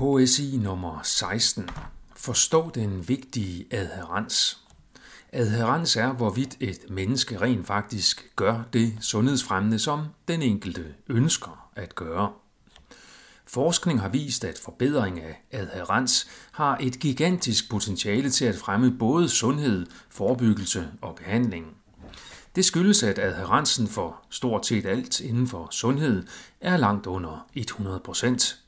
HSI nummer 16. Forstå den vigtige adherens. Adherens er, hvorvidt et menneske rent faktisk gør det sundhedsfremmende, som den enkelte ønsker at gøre. Forskning har vist, at forbedring af adherens har et gigantisk potentiale til at fremme både sundhed, forebyggelse og behandling. Det skyldes, at adherensen for stort set alt inden for sundhed er langt under 100 procent.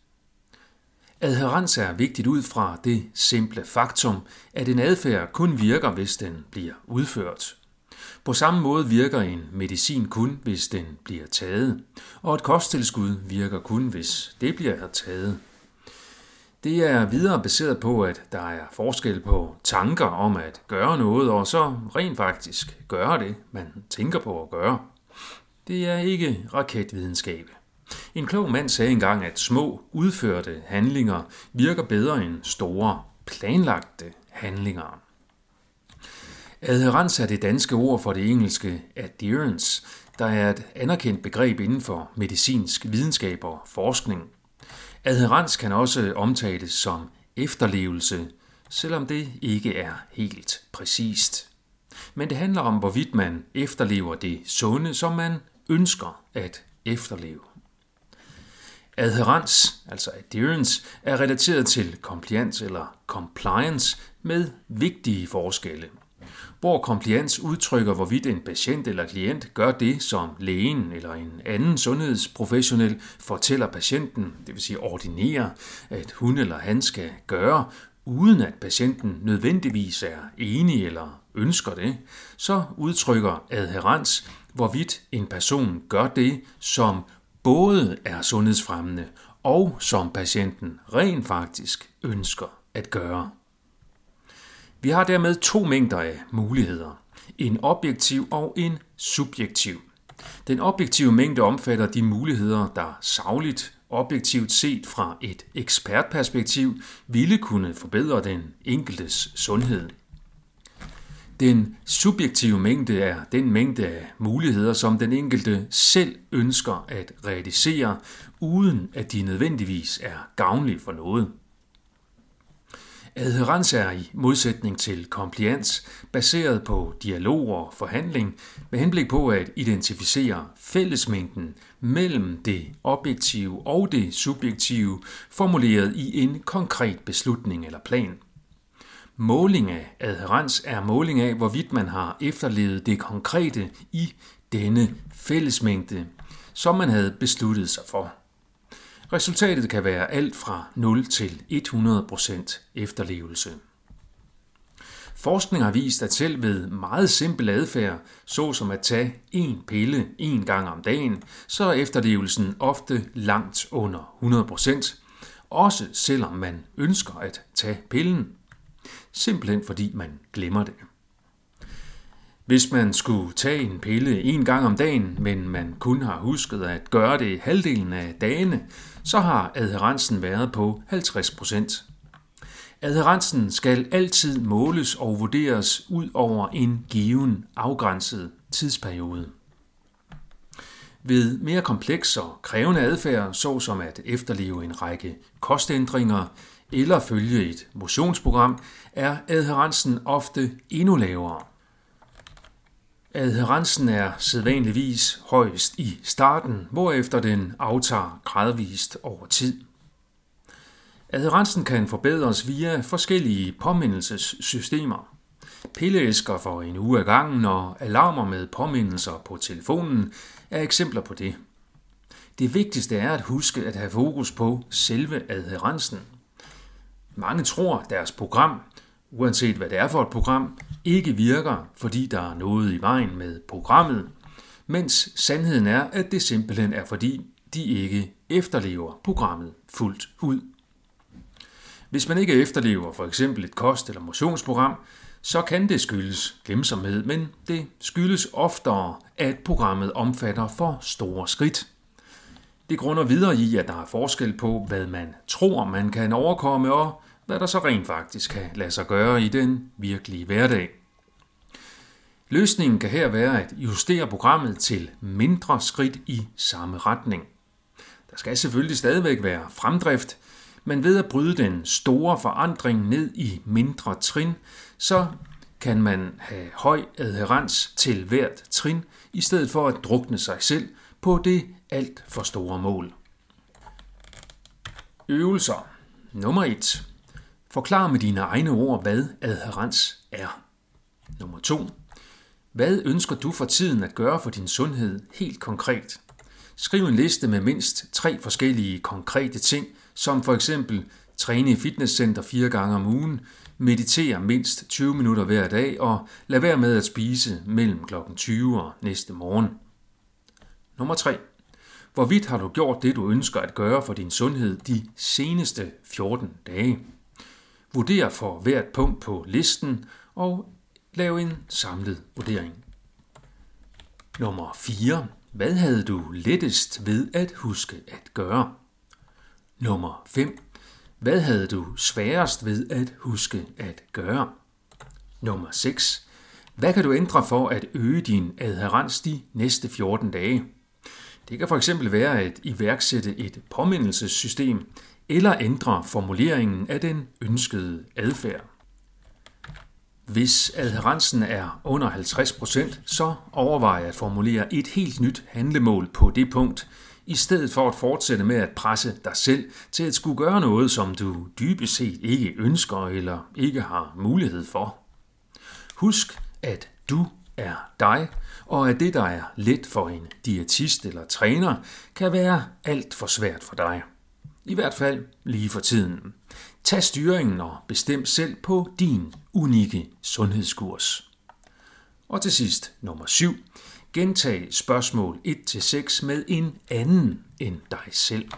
Adherens er vigtigt ud fra det simple faktum, at en adfærd kun virker, hvis den bliver udført. På samme måde virker en medicin kun, hvis den bliver taget, og et kosttilskud virker kun, hvis det bliver taget. Det er videre baseret på, at der er forskel på tanker om at gøre noget, og så rent faktisk gøre det, man tænker på at gøre. Det er ikke raketvidenskab. En klog mand sagde engang, at små udførte handlinger virker bedre end store planlagte handlinger. Adherens er det danske ord for det engelske adherence, der er et anerkendt begreb inden for medicinsk videnskab og forskning. Adherens kan også omtales som efterlevelse, selvom det ikke er helt præcist. Men det handler om, hvorvidt man efterlever det sunde, som man ønsker at efterleve. Adherens, altså adherence, er relateret til compliance eller compliance med vigtige forskelle. Hvor compliance udtrykker, hvorvidt en patient eller klient gør det, som lægen eller en anden sundhedsprofessionel fortæller patienten, det vil sige ordinerer, at hun eller han skal gøre, uden at patienten nødvendigvis er enig eller ønsker det, så udtrykker adherens, hvorvidt en person gør det, som både er sundhedsfremmende og som patienten rent faktisk ønsker at gøre. Vi har dermed to mængder af muligheder. En objektiv og en subjektiv. Den objektive mængde omfatter de muligheder, der savligt objektivt set fra et ekspertperspektiv ville kunne forbedre den enkeltes sundhed. Den subjektive mængde er den mængde af muligheder, som den enkelte selv ønsker at realisere, uden at de nødvendigvis er gavnlige for noget. Adherens er i modsætning til compliance baseret på dialog og forhandling med henblik på at identificere fællesmængden mellem det objektive og det subjektive formuleret i en konkret beslutning eller plan. Måling af adherens er måling af, hvorvidt man har efterlevet det konkrete i denne fællesmængde, som man havde besluttet sig for. Resultatet kan være alt fra 0 til 100% efterlevelse. Forskning har vist, at selv ved meget simpel adfærd, såsom at tage en pille en gang om dagen, så er efterlevelsen ofte langt under 100%, også selvom man ønsker at tage pillen simpelthen fordi man glemmer det. Hvis man skulle tage en pille en gang om dagen, men man kun har husket at gøre det halvdelen af dagene, så har adherensen været på 50% Adherensen skal altid måles og vurderes ud over en given afgrænset tidsperiode. Ved mere kompleks og krævende adfærd, såsom at efterleve en række kostændringer, eller følge et motionsprogram, er adherensen ofte endnu lavere. Adherensen er sædvanligvis højst i starten, hvorefter den aftager gradvist over tid. Adherensen kan forbedres via forskellige påmindelsessystemer. Pilleæsker for en uge ad gangen og alarmer med påmindelser på telefonen er eksempler på det. Det vigtigste er at huske at have fokus på selve adherensen – mange tror, deres program, uanset hvad det er for et program, ikke virker, fordi der er noget i vejen med programmet, mens sandheden er, at det simpelthen er fordi, de ikke efterlever programmet fuldt ud. Hvis man ikke efterlever for eksempel et kost- eller motionsprogram, så kan det skyldes glemsomhed, men det skyldes oftere, at programmet omfatter for store skridt. Det grunder videre i, at der er forskel på, hvad man tror, man kan overkomme, og hvad der så rent faktisk kan lade sig gøre i den virkelige hverdag. Løsningen kan her være at justere programmet til mindre skridt i samme retning. Der skal selvfølgelig stadigvæk være fremdrift, Men ved at bryde den store forandring ned i mindre trin, så kan man have høj adherens til hvert trin, i stedet for at drukne sig selv på det alt for store mål. Øvelser. Nummer 1. Forklar med dine egne ord, hvad adherens er. Nummer 2. Hvad ønsker du for tiden at gøre for din sundhed helt konkret? Skriv en liste med mindst tre forskellige konkrete ting, som for eksempel træne i fitnesscenter fire gange om ugen, meditere mindst 20 minutter hver dag og lad være med at spise mellem kl. 20 og næste morgen. Nummer 3. Hvorvidt har du gjort det, du ønsker at gøre for din sundhed de seneste 14 dage? Vurder for hvert punkt på listen og lav en samlet vurdering. Nummer 4. Hvad havde du lettest ved at huske at gøre? Nummer 5. Hvad havde du sværest ved at huske at gøre? Nummer 6. Hvad kan du ændre for at øge din adherens de næste 14 dage? Det kan fx være at iværksætte et påmindelsessystem eller ændre formuleringen af den ønskede adfærd. Hvis adherensen er under 50%, så overvej at formulere et helt nyt handlemål på det punkt, i stedet for at fortsætte med at presse dig selv til at skulle gøre noget, som du dybest set ikke ønsker eller ikke har mulighed for. Husk, at du er dig, og at det, der er let for en diætist eller træner, kan være alt for svært for dig. I hvert fald lige for tiden. Tag styringen og bestem selv på din unikke sundhedskurs. Og til sidst nummer 7. Gentag spørgsmål 1-6 med en anden end dig selv.